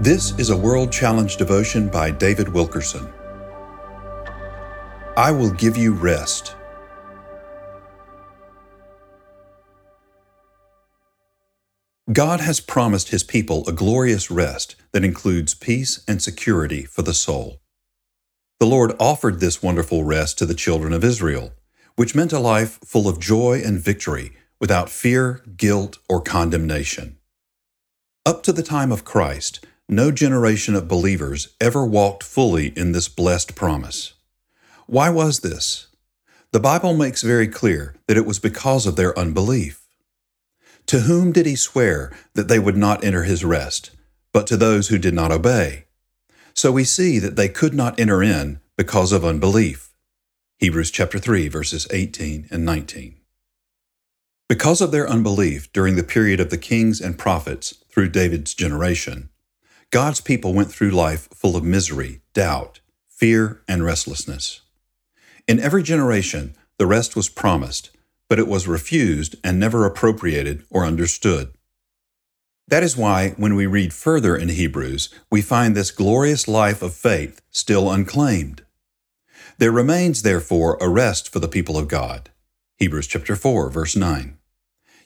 This is a World Challenge devotion by David Wilkerson. I will give you rest. God has promised His people a glorious rest that includes peace and security for the soul. The Lord offered this wonderful rest to the children of Israel, which meant a life full of joy and victory without fear, guilt, or condemnation. Up to the time of Christ, no generation of believers ever walked fully in this blessed promise. Why was this? The Bible makes very clear that it was because of their unbelief. To whom did he swear that they would not enter his rest, but to those who did not obey? So we see that they could not enter in because of unbelief. Hebrews chapter 3 verses 18 and 19. Because of their unbelief during the period of the kings and prophets through David's generation, God's people went through life full of misery, doubt, fear, and restlessness. In every generation, the rest was promised, but it was refused and never appropriated or understood. That is why, when we read further in Hebrews, we find this glorious life of faith still unclaimed. There remains, therefore, a rest for the people of God. Hebrews chapter 4, verse 9.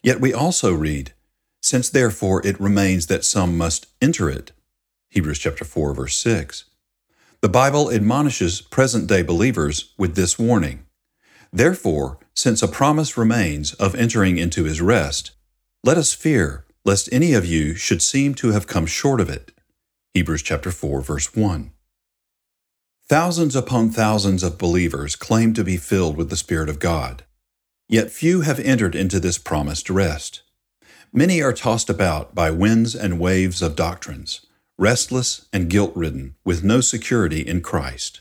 Yet we also read, Since therefore it remains that some must enter it. Hebrews chapter 4, verse 6. The Bible admonishes present day believers with this warning. Therefore, since a promise remains of entering into his rest, let us fear lest any of you should seem to have come short of it. Hebrews chapter 4 verse 1. Thousands upon thousands of believers claim to be filled with the Spirit of God. Yet few have entered into this promised rest. Many are tossed about by winds and waves of doctrines, restless and guilt ridden, with no security in Christ.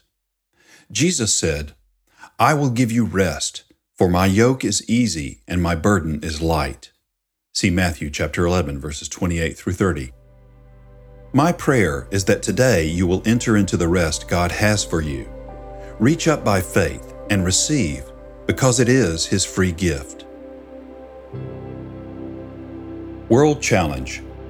Jesus said, I will give you rest, for my yoke is easy and my burden is light. See Matthew chapter 11 verses 28 through 30. My prayer is that today you will enter into the rest God has for you. Reach up by faith and receive because it is his free gift. World Challenge